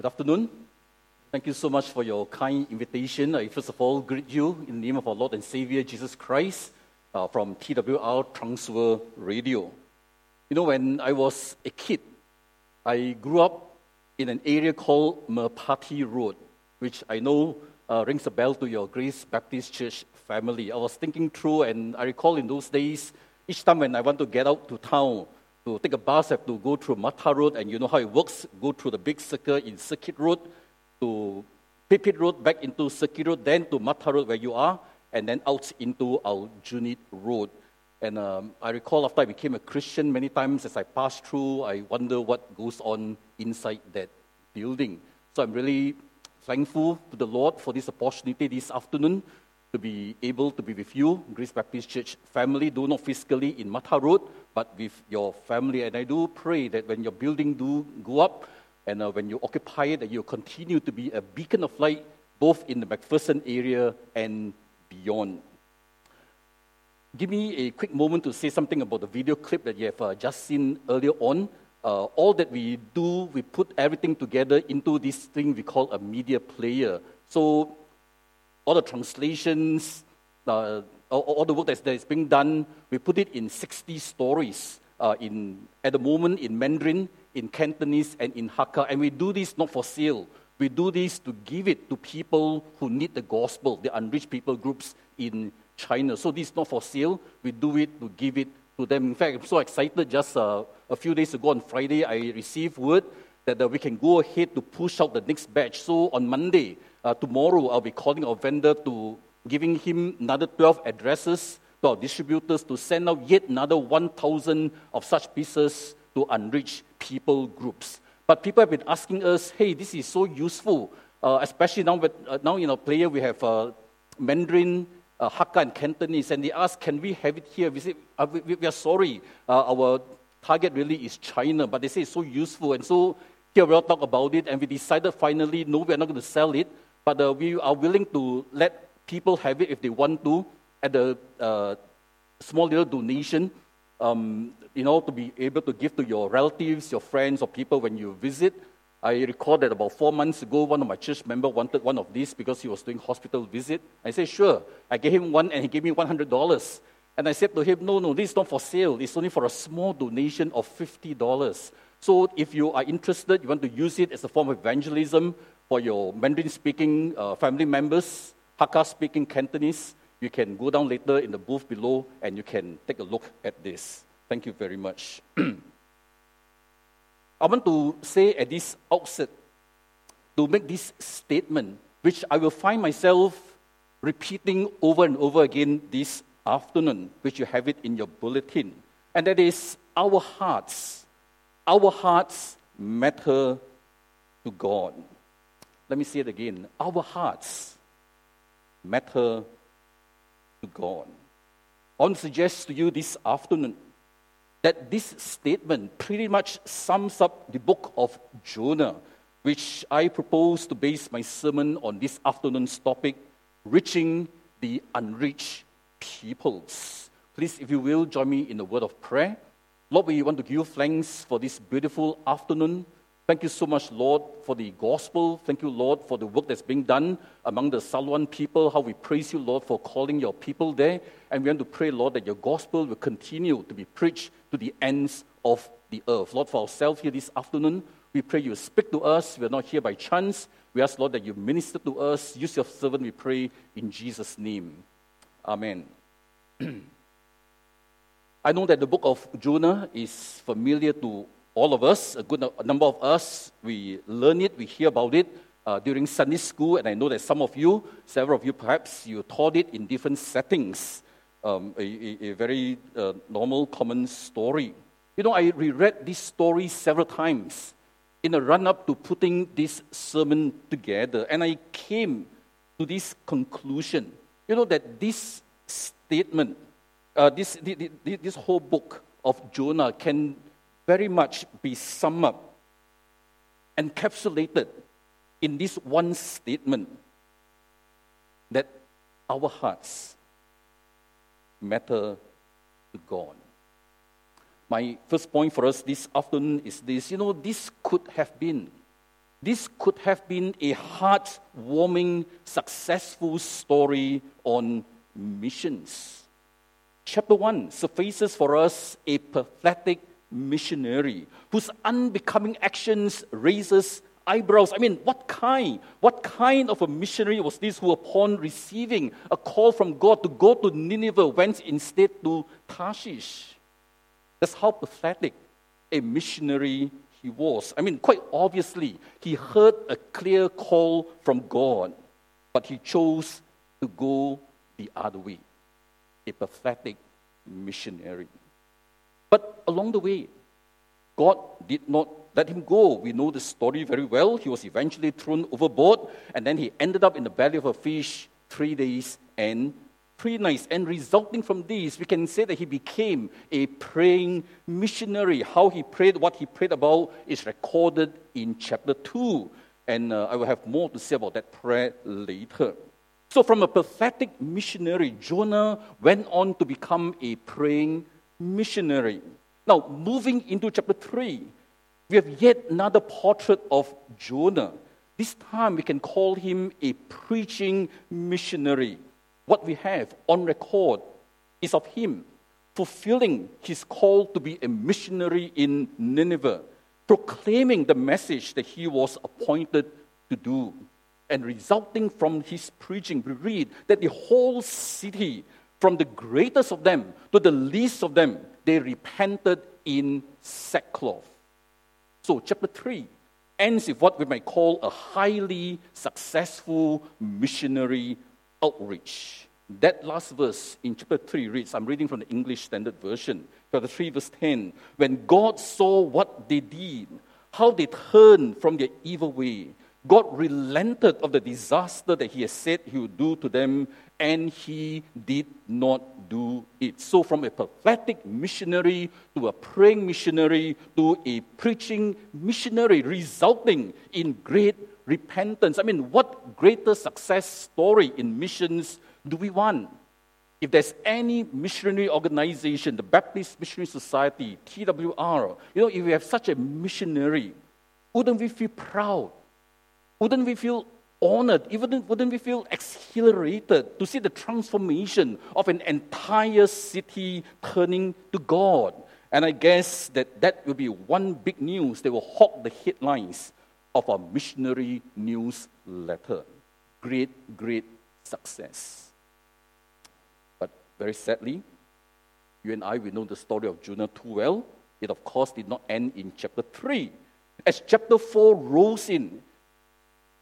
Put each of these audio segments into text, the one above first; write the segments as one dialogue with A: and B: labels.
A: Good afternoon. Thank you so much for your kind invitation. I first of all greet you in the name of our Lord and Savior Jesus Christ uh, from TWR Transworld Radio. You know, when I was a kid, I grew up in an area called Merpati Road, which I know uh, rings a bell to your Grace Baptist Church family. I was thinking through, and I recall in those days, each time when I want to get out to town, to take a bus, have to go through Mattar Road, and you know how it works. Go through the big circle in Circuit Road to Pipit Road, back into Circuit Road, then to Mattar Road where you are, and then out into Aljunied Road. And um, I recall after I became a Christian, many times as I pass through, I wonder what goes on inside that building. So I'm really thankful to the Lord for this opportunity this afternoon to be able to be with you, Grace Baptist Church family, though not physically in Mattar Road, but with your family. And I do pray that when your building do go up and uh, when you occupy it, that you continue to be a beacon of light both in the MacPherson area and beyond. Give me a quick moment to say something about the video clip that you have uh, just seen earlier on. Uh, all that we do, we put everything together into this thing we call a media player. So all the translations, uh, all, all, the work that's, that is being done, we put it in 60 stories uh, in, at the moment in Mandarin, in Cantonese, and in Hakka. And we do this not for sale. We do this to give it to people who need the gospel, the unreached people groups in China. So this is not for sale. We do it to give it to them. In fact, I'm so excited. Just uh, a few days ago on Friday, I received word that uh, we can go ahead to push out the next batch. So on Monday, uh, tomorrow I'll be calling our vendor to giving him another 12 addresses to our distributors to send out yet another 1,000 of such pieces to unreached people groups. But people have been asking us, hey, this is so useful, uh, especially now, with, uh, now in our player we have uh, Mandarin, uh, Hakka, and Cantonese, and they ask, can we have it here? We say, uh, we, we, are sorry, uh, our target really is China, but they say it's so useful, and so here we'll talk about it, and we decided finally, no, we're not going to sell it, but uh, we are willing to let people have it if they want to at a uh, small little donation, um, you know, to be able to give to your relatives, your friends, or people when you visit. I recall that about four months ago, one of my church members wanted one of these because he was doing hospital visit. I said, sure. I gave him one and he gave me $100. And I said to him, no, no, this is not for sale. It's only for a small donation of $50. So if you are interested, you want to use it as a form of evangelism, for your Mandarin speaking uh, family members, Hakka speaking Cantonese, you can go down later in the booth below and you can take a look at this. Thank you very much. I want to say at this outset to make this statement, which I will find myself repeating over and over again this afternoon, which you have it in your bulletin. And that is our hearts. Our hearts matter to God. Let me say it again. Our hearts matter to God. I want to suggest to you this afternoon that this statement pretty much sums up the book of Jonah, which I propose to base my sermon on this afternoon's topic reaching the unreached peoples. Please, if you will, join me in a word of prayer. Lord, we want to give thanks for this beautiful afternoon. Thank you so much, Lord, for the gospel. Thank you, Lord, for the work that's being done among the Salwan people. How we praise you, Lord, for calling your people there. And we want to pray, Lord, that your gospel will continue to be preached to the ends of the earth. Lord, for ourselves here this afternoon, we pray you speak to us. We are not here by chance. We ask, Lord, that you minister to us. Use your servant, we pray, in Jesus' name. Amen. I know that the book of Jonah is familiar to all of us, a good number of us, we learn it, we hear about it uh, during Sunday school, and I know that some of you, several of you perhaps, you taught it in different settings. Um, a, a, very uh, normal, common story. You know, I reread this story several times in a run up to putting this sermon together, and I came to this conclusion. You know, that this statement, uh, this, this whole book of Jonah can very much be summed up, encapsulated in this one statement that our hearts matter to God. My first point for us this afternoon is this you know, this could have been this could have been a heart-warming, successful story on missions. Chapter 1 suffices for us a pathetic missionary whose unbecoming actions raises eyebrows. I mean, what kind? What kind of a missionary was this who, upon receiving a call from God to go to Nineveh, went instead to Tarshish? That's how pathetic a missionary he was. I mean, quite obviously, he heard a clear call from God, but he chose to go the other way. A pathetic missionary. But along the way, God did not let him go. We know the story very well. He was eventually thrown overboard, and then he ended up in the belly of a fish three days and three nights. And resulting from this, we can say that he became a praying missionary. How he prayed, what he prayed about, is recorded in chapter 2. And uh, I will have more to say about that prayer later. So, from a pathetic missionary, Jonah went on to become a praying missionary. Now, moving into chapter 3, we have yet another portrait of Jonah. This time we can call him a preaching missionary. What we have on record is of him fulfilling his call to be a missionary in Nineveh, proclaiming the message that he was appointed to do. And resulting from his preaching, we read that the whole city, from the greatest of them to the least of them, they repented in sackcloth. So, chapter 3 ends with what we might call a highly successful missionary outreach. That last verse in chapter 3 reads, I'm reading from the English Standard Version, chapter 3, verse 10. When God saw what they did, how they turned from their evil way, God relented of the disaster that He had said He would do to them, and He did not do it. So, from a pathetic missionary to a praying missionary to a preaching missionary, resulting in great repentance. I mean, what greater success story in missions do we want? If there's any missionary organization, the Baptist Missionary Society, TWR, you know, if we have such a missionary, wouldn't we feel proud? Wouldn't we feel honored? Even wouldn't we feel exhilarated to see the transformation of an entire city turning to God? And I guess that that will be one big news that will hawk the headlines of our missionary newsletter. Great, great success. But very sadly, you and I, we know the story of Jonah too well. It, of course, did not end in chapter 3. As chapter 4 rolls in,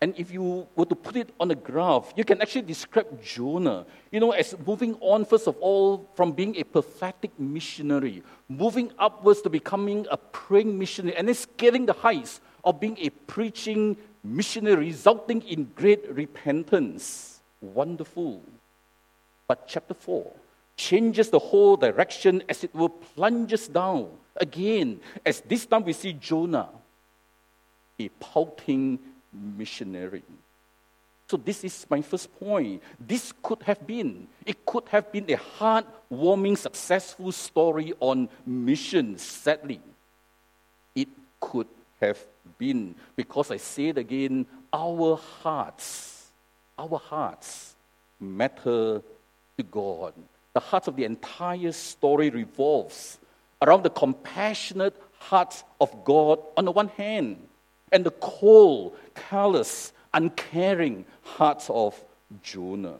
A: and if you were to put it on a graph, you can actually describe Jonah, you know, as moving on, first of all, from being a pathetic missionary, moving upwards to becoming a praying missionary, and then scaling the heights of being a preaching missionary, resulting in great repentance. Wonderful. But chapter 4 changes the whole direction as it will plunges down again, as this time we see Jonah, a pouting missionary. So, this is my first point. This could have been, it could have been a heartwarming, successful story on mission, sadly. It could have been, because I say it again, our hearts, our hearts matter to God. The heart of the entire story revolves around the compassionate heart of God on the one hand and the cold, callous, uncaring hearts of Jonah.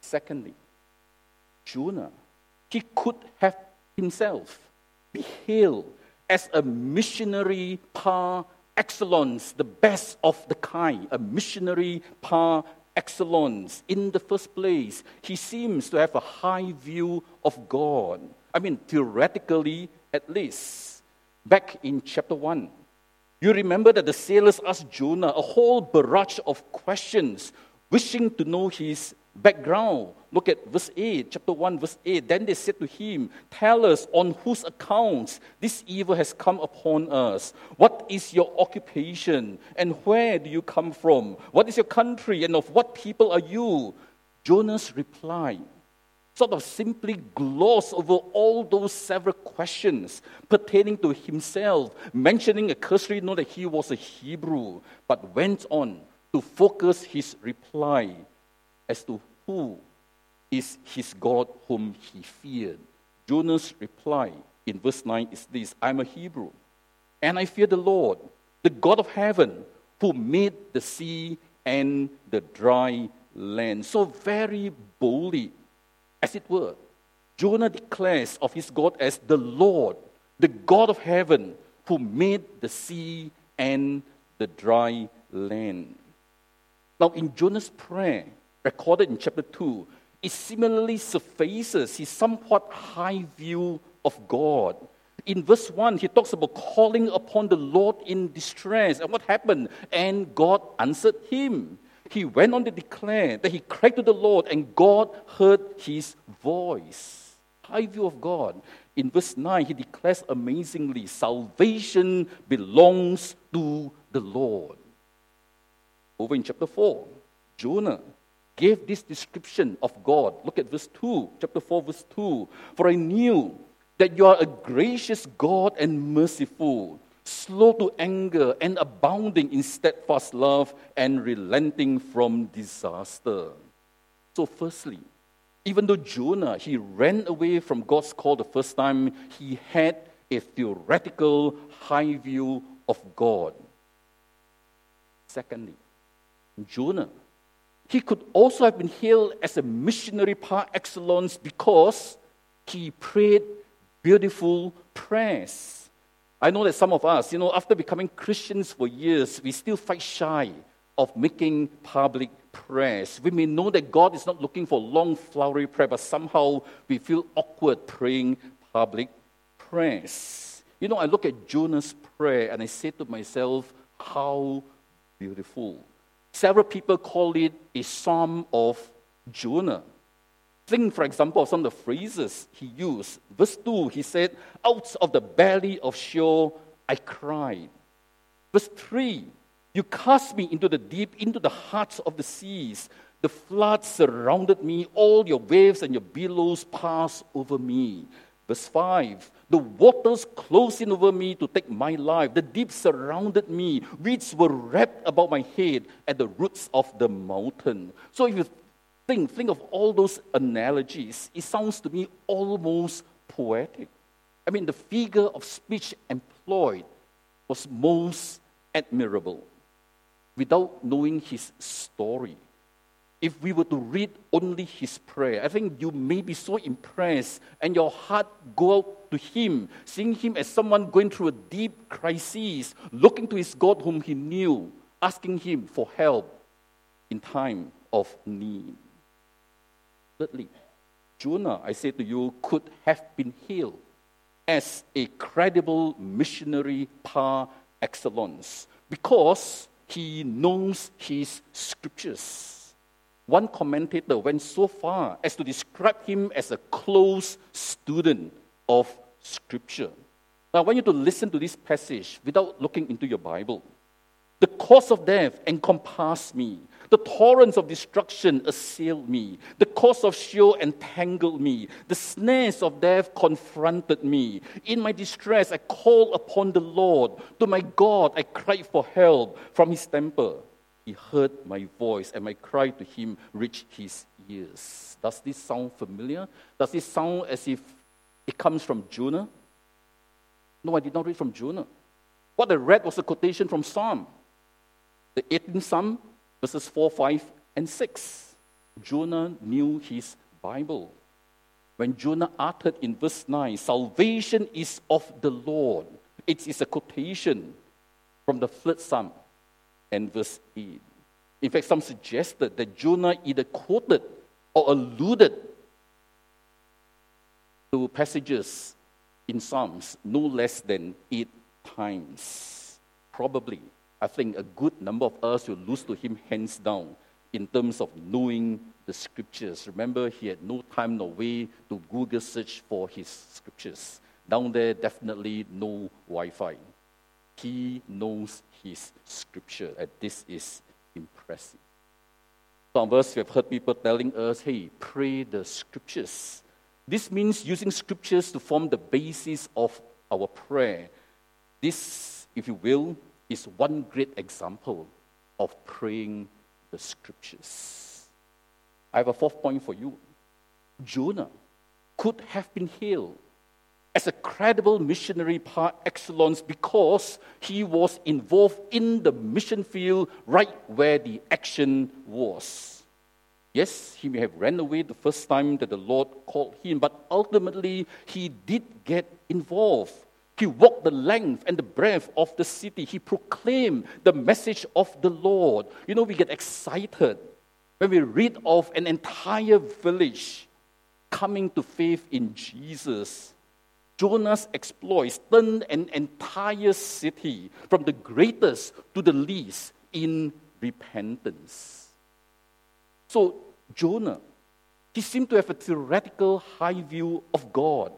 A: Secondly, Jonah, he could have himself be hailed as a missionary par excellence, the best of the kind, a missionary par excellence. In the first place, he seems to have a high view of God. I mean, theoretically, at least. Back in chapter 1, you remember that the sailors asked Jonah a whole barrage of questions, wishing to know his background. Look at verse 8, chapter 1, verse 8. Then they said to him, Tell us on whose accounts this evil has come upon us. What is your occupation? And where do you come from? What is your country? And of what people are you? Jonah's reply sort of simply glossed over all those several questions pertaining to himself, mentioning a cursory note that he was a Hebrew, but went on to focus his reply as to who is his God whom he feared. Jonah's reply in verse 9 is this I'm a Hebrew, and I fear the Lord, the God of heaven, who made the sea and the dry land. So, very boldly, as it were, Jonah declares of his God as the Lord, the God of heaven, who made the sea and the dry land. Now, in Jonah's prayer, recorded in chapter 2, it similarly suffices his somewhat high view of God. In verse 1, he talks about calling upon the Lord in distress. And what happened? And God answered him. He went on to declare that he cried to the Lord, and God heard his voice. High view of God. In verse 9, he declares amazingly salvation belongs to the Lord. Over in chapter 4, Jonah gave this description of God. Look at verse 2, chapter 4, verse 2. For I knew that you are a gracious God and merciful, slow to anger and abounding in steadfast love and relenting from disaster. So, firstly, even though Jonah, he ran away from God's call the first time, he had a theoretical high view of God. Secondly, Jonah he could also have been hailed as a missionary par excellence because he prayed beautiful prayers. I know that some of us, you know, after becoming Christians for years, we still fight shy of making public prayers. We may know that God is not looking for long, flowery prayer, but somehow we feel awkward praying public prayers. You know, I look at Jonah's prayer and I say to myself, how beautiful. Several people call it a psalm of Jonah. Think, for example, of some of the phrases he used. Verse 2, he said, Out of the belly of Sheol I cried. Verse 3, You cast me into the deep, into the hearts of the seas. The floods surrounded me, all your waves and your billows passed over me. Verse 5 The waters closed in over me to take my life. The deep surrounded me. Weeds were wrapped about my head at the roots of the mountain. So if you think, think of all those analogies, it sounds to me almost poetic. I mean, the figure of speech employed was most admirable without knowing his story if we were to read only his prayer, I think you may be so impressed and your heart go out to him, seeing him as someone going through a deep crisis, looking to his God whom he knew, asking him for help in time of need. Thirdly, Jonah, I say to you, could have been hailed as a credible missionary par excellence because he knows his scriptures. One commentator went so far as to describe him as a close student of Scripture. Now, I want you to listen to this passage without looking into your Bible. The cause of death encompassed me. The torrents of destruction assailed me. The cause of Sheol entangled me. The snares of death confronted me. In my distress, I called upon the Lord. To my God, I cried for help from his temple he heard my voice and my cry to him reached his ears. Does this sound familiar? Does this sound as if it comes from Jonah? No, I did not read from Jonah. What I read was a quotation from Psalm, the 18th Psalm, verses 4, 5, and 6. Jonah knew his Bible. When Jonah uttered in verse 9, Salvation is of the Lord, it is a quotation from the third Psalm and verse 8. In fact, some suggested that Jonah either quoted or alluded to passages in Psalms no less than eight times. Probably, I think a good number of us will lose to him hands down in terms of knowing the scriptures. Remember, he had no time nor way to Google search for his scriptures. Down there, definitely no Wi Fi. He knows his scripture, and this is impressive. Some of us have heard people telling us, hey, pray the scriptures. This means using scriptures to form the basis of our prayer. This, if you will, is one great example of praying the scriptures. I have a fourth point for you. Jonah could have been healed as a credible missionary par excellence because he was involved in the mission field right where the action was. Yes, he may have ran away the first time that the Lord called him, but ultimately he did get involved. He walked the length and the breadth of the city. He proclaimed the message of the Lord. You know, we get excited when we read of an entire village coming to faith in Jesus. Jonah's exploits turned an entire city from the greatest to the least in repentance. So, Jonah, he seemed to have a theoretical high view of God.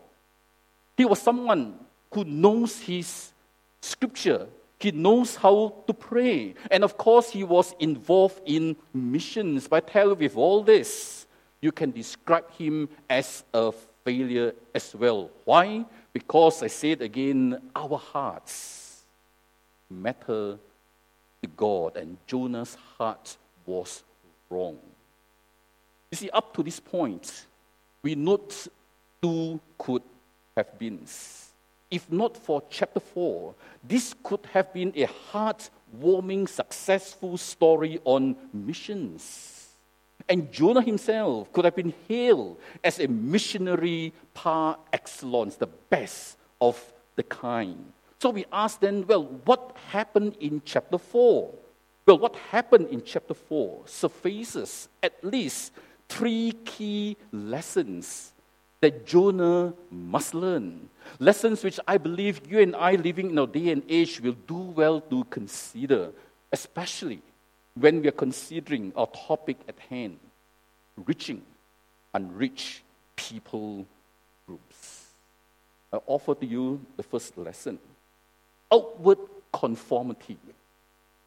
A: He was someone who knows his scripture, he knows how to pray. And of course, he was involved in missions. But I tell you, with all this, you can describe him as a failure as well. Why? Because I say it again, our hearts matter to God, and Jonah's heart was wrong. You see, up to this point, we note two could have been. If not for chapter 4, this could have been a heart warming, successful story on missions. And Jonah himself could have been hailed as a missionary par excellence, the best of the kind. So we ask then, well, what happened in chapter 4? Well, what happened in chapter 4 suffices at least three key lessons that Jonah must learn. Lessons which I believe you and I living in our day and age will do well to consider, especially when we are considering our topic at hand reaching unreached people groups. I offer to you the first lesson outward conformity.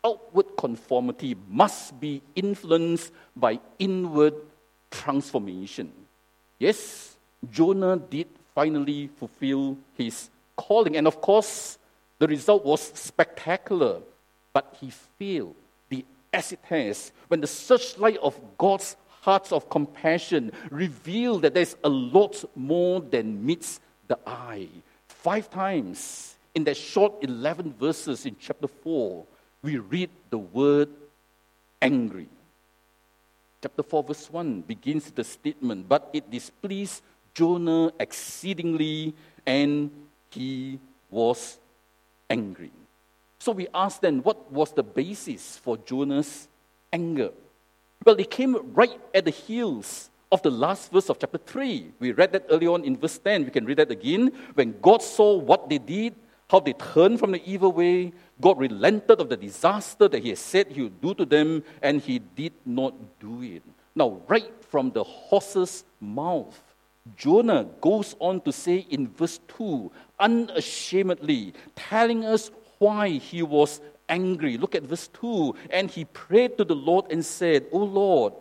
A: Outward conformity must be influenced by inward transformation. Yes, Jonah did finally fulfill his calling, and of course, the result was spectacular, but he failed The has, when the searchlight of God's hearts of compassion revealed that there's a lot more than meets the eye. Five times in that short 11 verses in chapter 4, we read the word angry. Chapter 4, verse 1 begins the statement, but it displeased Jonah exceedingly, and he was angry. So we ask then, what was the basis for Jonah's anger? Well, it came right at the heels of the last verse of chapter 3. We read that early on in verse 10. We can read that again. When God saw what they did, how they turned from the evil way, God relented of the disaster that He had said He would do to them, and He did not do it. Now, right from the horse's mouth, Jonah goes on to say in verse 2, unashamedly, telling us why he was angry. Look at verse 2. And he prayed to the Lord and said, O Lord,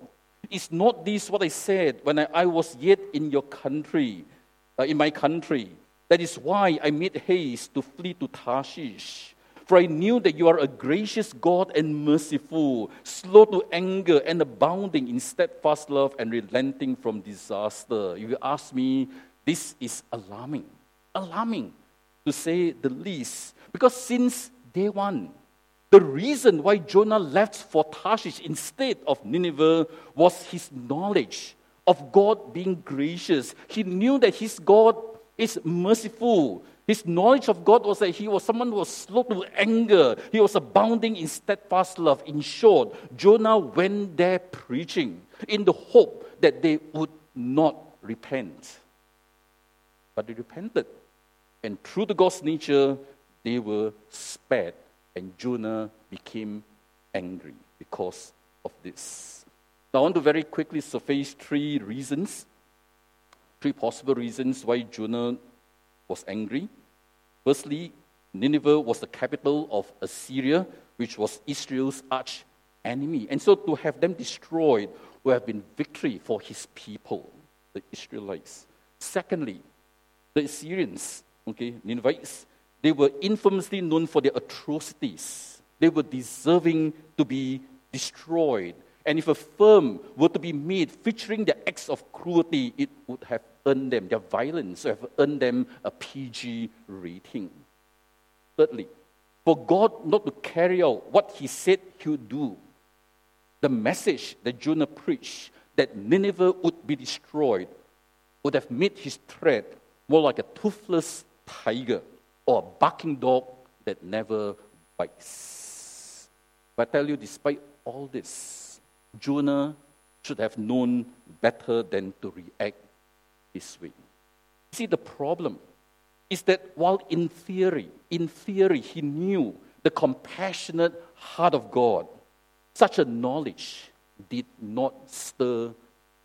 A: is not this what I said when I, was yet in your country, uh, in my country? That is why I made haste to flee to Tarshish. For I knew that you are a gracious God and merciful, slow to anger and abounding in steadfast love and relenting from disaster. If you ask me, this is alarming. Alarming, to say the least. Because since day one, the reason why Jonah left for Tarshish instead of Nineveh was his knowledge of God being gracious. He knew that his God is merciful. His knowledge of God was that he was someone who was slow to anger. He was abounding in steadfast love. In short, Jonah went there preaching in the hope that they would not repent. But they repented. And through the God's nature, they were spared, and Jonah became angry because of this. Now, I want to very quickly surface three reasons, three possible reasons why Jonah was angry. Firstly, Nineveh was the capital of Assyria, which was Israel's arch enemy. And so to have them destroyed would have been victory for his people, the Israelites. Secondly, the Assyrians, okay, Ninevites, they were infamously known for their atrocities. They were deserving to be destroyed. And if a film were to be made featuring their acts of cruelty, it would have earned them, their violence would have earned them a PG rating. Thirdly, for God not to carry out what he said he would do, the message that Jonah preached that Nineveh would be destroyed would have made his threat more like a toothless tiger or a barking dog that never bites. But I tell you, despite all this, Jonah should have known better than to react this way. See, the problem is that while in theory, in theory, he knew the compassionate heart of God, such a knowledge did not stir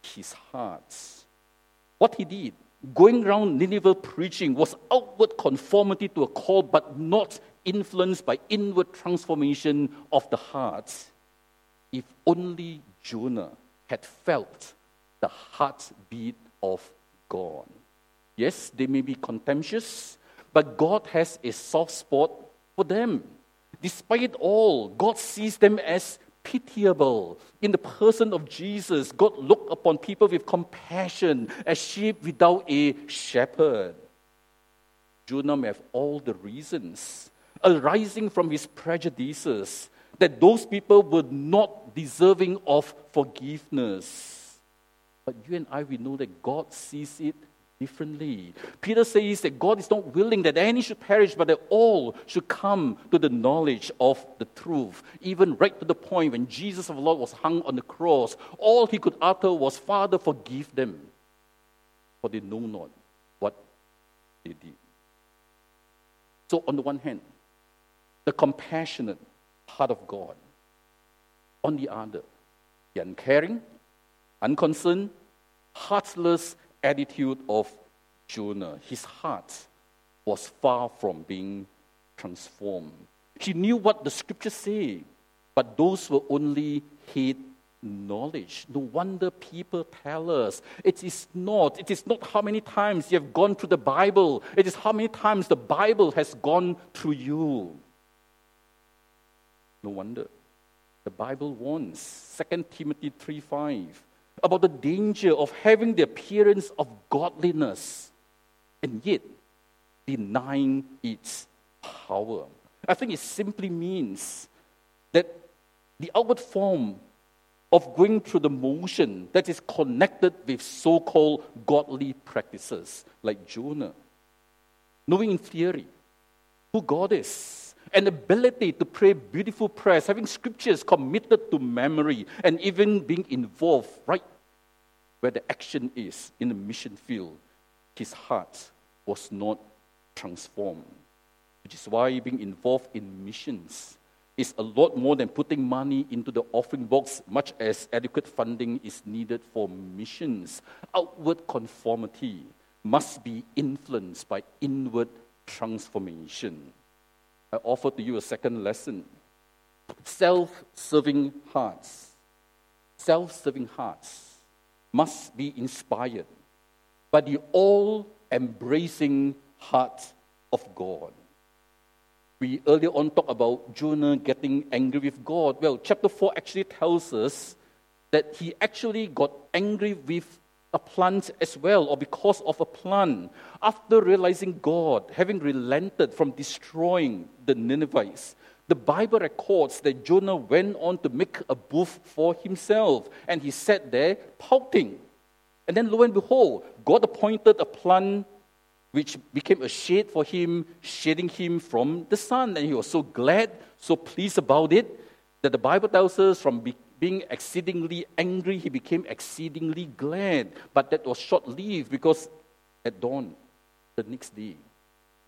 A: his heart. What he did, going around Nineveh preaching, was outward conformity to a call, but not influenced by inward transformation of the heart. If only Jonah had felt the heartbeat of God. Yes, they may be contemptuous, but God has a soft spot for them. Despite all, God sees them as pitiable. In the person of Jesus, God looked upon people with compassion as sheep without a shepherd. Jonah may have all the reasons arising from his prejudices that those people were not deserving of forgiveness. But you and I, we know that God sees it differently. Peter says that God is not willing that any should perish, but that all should come to the knowledge of the truth. Even right to the point when Jesus of Lord was hung on the cross, all he could utter was, Father, forgive them, for they know not what they did. So, on the one hand, the compassionate heart of God. On the other, the uncaring, unconcerned, heartless attitude of Jonah. His heart was far from being transformed. He knew what the scriptures say, but those were only hate knowledge. No wonder people tell us it is not. It is not how many times you have gone through the Bible, it is how many times the Bible has gone through you. No wonder. The Bible warns, 2 Timothy 3 5 about the danger of having the appearance of godliness and yet denying its power. I think it simply means that the outward form of going through the motion that is connected with so called godly practices, like Jonah, knowing in theory who God is an ability to pray beautiful prayers, having scriptures committed to memory, and even being involved right where the action is in the mission field, his heart was not transformed. Which is why being involved in missions is a lot more than putting money into the offering box, much as adequate funding is needed for missions. Outward conformity must be influenced by inward transformation. I offer to you a second lesson self serving hearts. Self serving hearts must be inspired by the all embracing heart of God. We earlier on talked about Jonah getting angry with God. Well, chapter 4 actually tells us that he actually got angry with a plant as well, or because of a plant, after realizing God, having relented from destroying the Ninevites, the Bible records that Jonah went on to make a booth for himself, and he sat there pouting. And then, lo and behold, God appointed a plant which became a shade for him, shading him from the sun. And he was so glad, so pleased about it, that the Bible tells us from being exceedingly angry, he became exceedingly glad. But that was short lived because at dawn, the next day,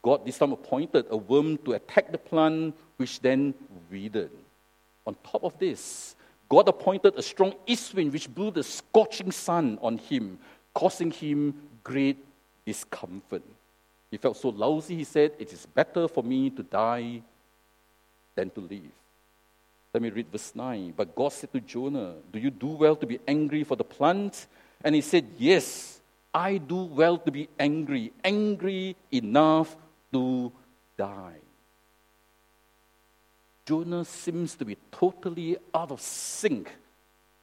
A: God this time appointed a worm to attack the plant, which then withered. On top of this, God appointed a strong east wind which blew the scorching sun on him, causing him great discomfort. He felt so lousy, he said, It is better for me to die than to live. Let me read verse 9. But God said to Jonah, Do you do well to be angry for the plant? And he said, Yes, I do well to be angry, angry enough to die. Jonah seems to be totally out of sync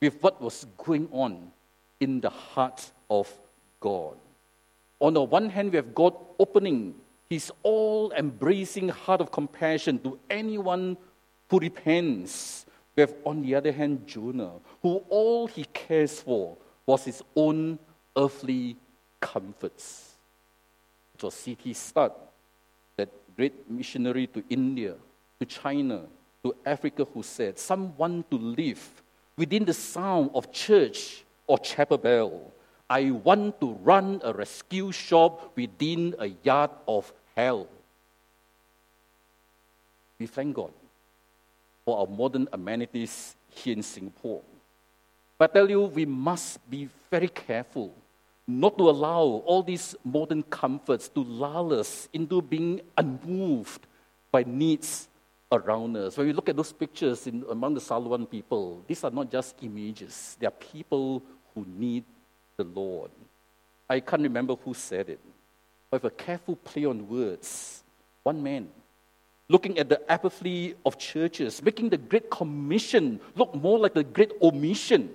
A: with what was going on in the heart of God. On the one hand, we have God opening his all embracing heart of compassion to anyone who repents. We have, on the other hand, Jonah, who all he cares for was his own earthly comforts. It was C.T. Studd, that great missionary to India, to China, to Africa, who said, Someone to live within the sound of church or chapel bell. I want to run a rescue shop within a yard of hell. We thank God for our modern amenities here in Singapore. But I tell you, we must be very careful not to allow all these modern comforts to lull us into being unmoved by needs around us. When we look at those pictures in, among the Salwan people, these are not just images, they are people who need the Lord. I can't remember who said it, but with a careful play on words, one man looking at the apathy of churches, making the Great Commission look more like the Great Omission.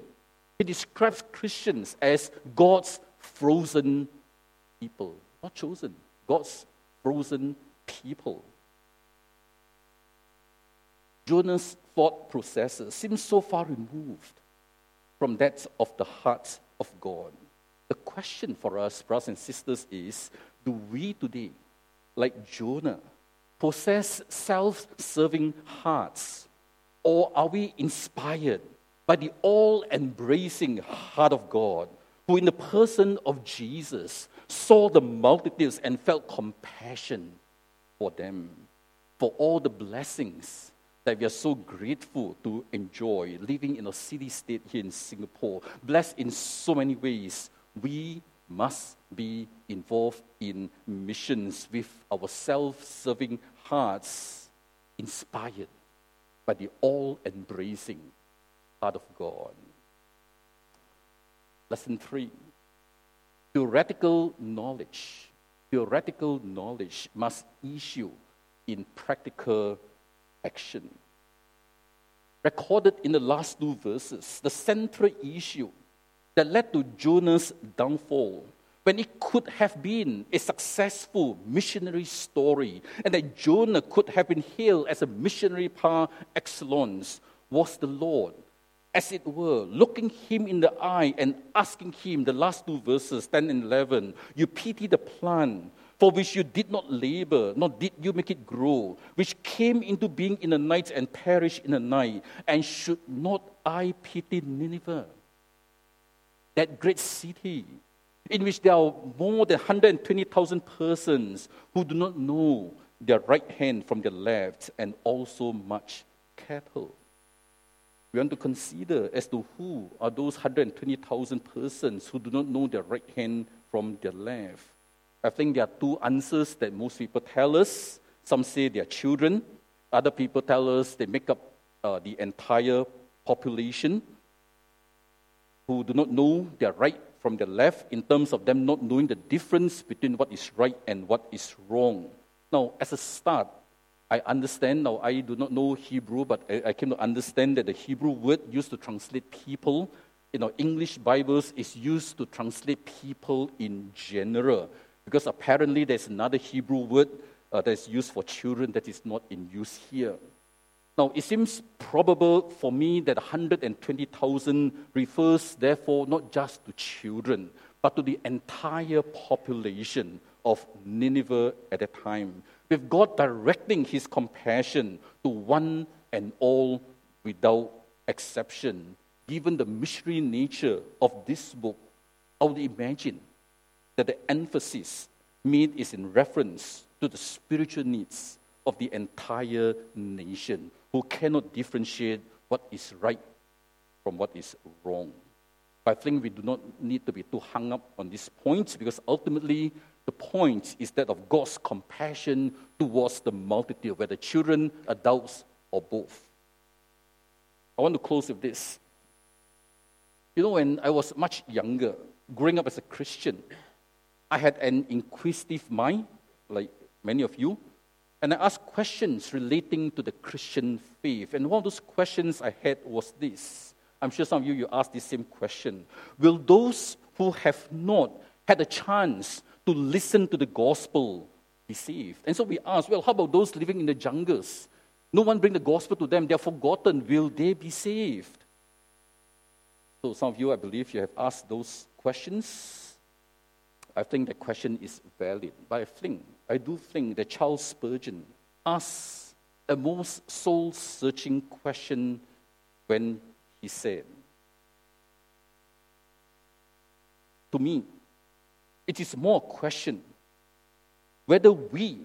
A: He describes Christians as God's frozen people, not chosen, God's frozen people. Jonah's thought processes seem so far removed from that of the heart of God. The question for us, brothers and sisters, is do we today, like Jonah, possess self serving hearts? Or are we inspired by the all embracing heart of God, who, in the person of Jesus, saw the multitudes and felt compassion for them, for all the blessings that we are so grateful to enjoy living in a city state here in Singapore, blessed in so many ways. We must be involved in missions with our self serving hearts, inspired by the all embracing heart of God. Lesson three theoretical knowledge. Theoretical knowledge must issue in practical action. Recorded in the last two verses, the central issue that led to Jonah's downfall, when it could have been a successful missionary story, and that Jonah could have been hailed as a missionary par excellence, was the Lord, as it were, looking him in the eye and asking him, the last two verses, 10 and 11, You pity the plant for which you did not labor, nor did you make it grow, which came into being in the night and perished in the night. And should not I pity Nineveh, that great city, in which there are more than 120,000 persons who do not know their right hand from their left, and also much cattle? We want to consider as to who are those 120,000 persons who do not know their right hand from their left. I think there are two answers that most people tell us. Some say they are children. Other people tell us they make up uh, the entire population who do not know their right from their left in terms of them not knowing the difference between what is right and what is wrong. Now, as a start, I understand, now I do not know Hebrew, but I, I came to understand that the Hebrew word used to translate people, you know, English Bibles is used to translate people in general. Because apparently there's another Hebrew word uh, that's used for children that is not in use here. Now, it seems probable for me that 120,000 refers, therefore, not just to children, but to the entire population of Nineveh at that time, with God directing his compassion to one and all without exception. Given the mystery nature of this book, I would imagine that the emphasis made is in reference to the spiritual needs of the entire nation who cannot differentiate what is right from what is wrong. I think we do not need to be too hung up on these points because ultimately the point is that of God's compassion towards the multitude, whether children, adults, or both. I want to close with this. You know, when I was much younger, growing up as a Christian, I had an inquisitive mind, like many of you, and I asked questions relating to the Christian faith. And one of those questions I had was this. I'm sure some of you, you asked the same question. Will those who have not had a chance to listen to the gospel be saved? And so we asked, well, how about those living in the jungles? No one bring the gospel to them. They're forgotten. Will they be saved? So some of you, I believe, you have asked those questions. I think the question is valid. But I think, I do think that Charles Spurgeon asked a most soul-searching question when he said, to me, it is more a question whether we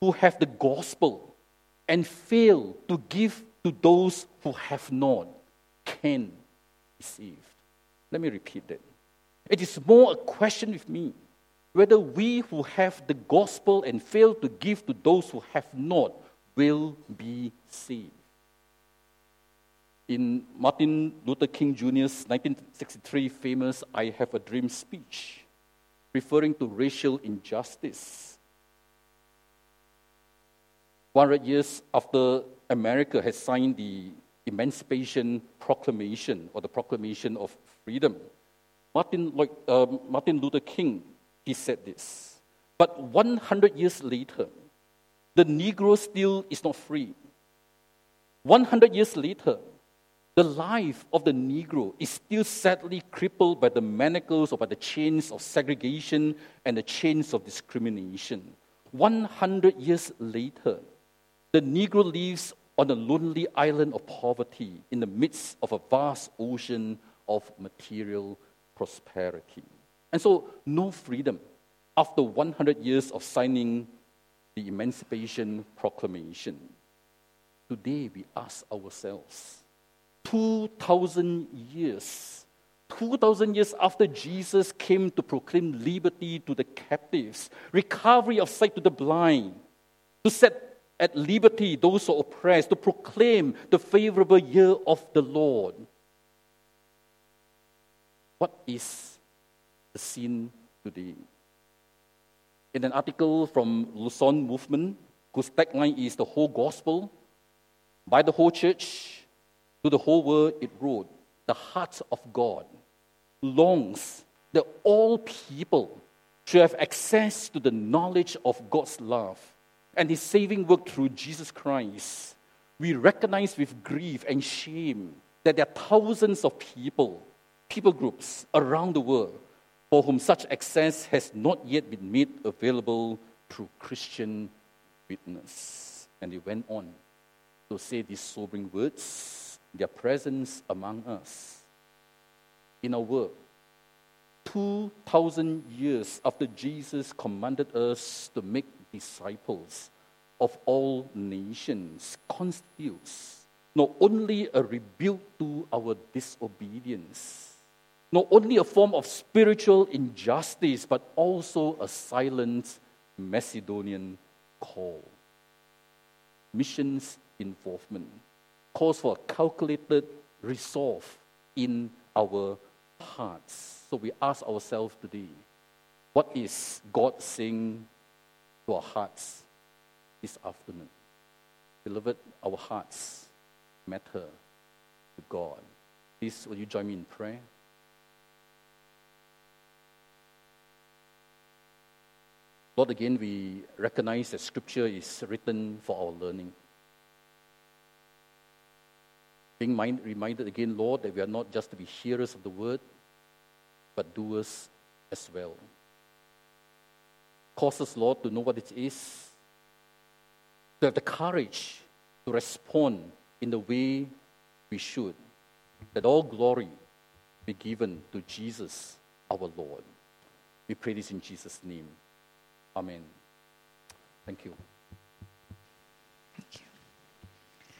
A: who have the gospel and fail to give to those who have not can receive. Let me repeat that. It is more a question with me whether we who have the gospel and fail to give to those who have not will be saved. In Martin Luther King Jr.'s 1963 famous I Have a Dream speech, referring to racial injustice, 100 years after America has signed the Emancipation Proclamation or the Proclamation of Freedom, Martin, uh, Martin Luther King, he said this. But 100 years later, the Negro still is not free. 100 years later, the life of the Negro is still sadly crippled by the manacles or by the chains of segregation and the chains of discrimination. 100 years later, the Negro lives on a lonely island of poverty in the midst of a vast ocean of material prosperity. And so, no freedom after 100 years of signing the Emancipation Proclamation. Today, we ask ourselves 2,000 years, 2,000 years after Jesus came to proclaim liberty to the captives, recovery of sight to the blind, to set at liberty those who are oppressed, to proclaim the favorable year of the Lord. What is the scene today? In an article from Lausanne Movement, whose tagline is the whole gospel, by the whole church, to the whole world, it wrote, The heart of God longs that all people should have access to the knowledge of God's love and his saving work through Jesus Christ, we recognize with grief and shame that there are thousands of people, people groups around the world for whom such access has not yet been made available through Christian witness. And he went on to say these sobering words their presence among us in our world. 2,000 years after Jesus commanded us to make disciples of all nations constitutes not only a rebuke to our disobedience, not only a form of spiritual injustice, but also a silent Macedonian call. Missions involvement calls for a calculated resolve in our hearts. So we ask ourselves today what is God saying to our hearts this afternoon. Beloved, our hearts matter to God. Please, will you join me in prayer? Lord, again, we recognize that Scripture is written for our learning. Being mind, reminded again, Lord, that we are not just to be hearers of the word, but doers as well. Cause us, Lord, to know what it is, to have the courage to respond in the way we should, that all glory be given to Jesus, our Lord. We pray this in Jesus' name. Amen. Thank you.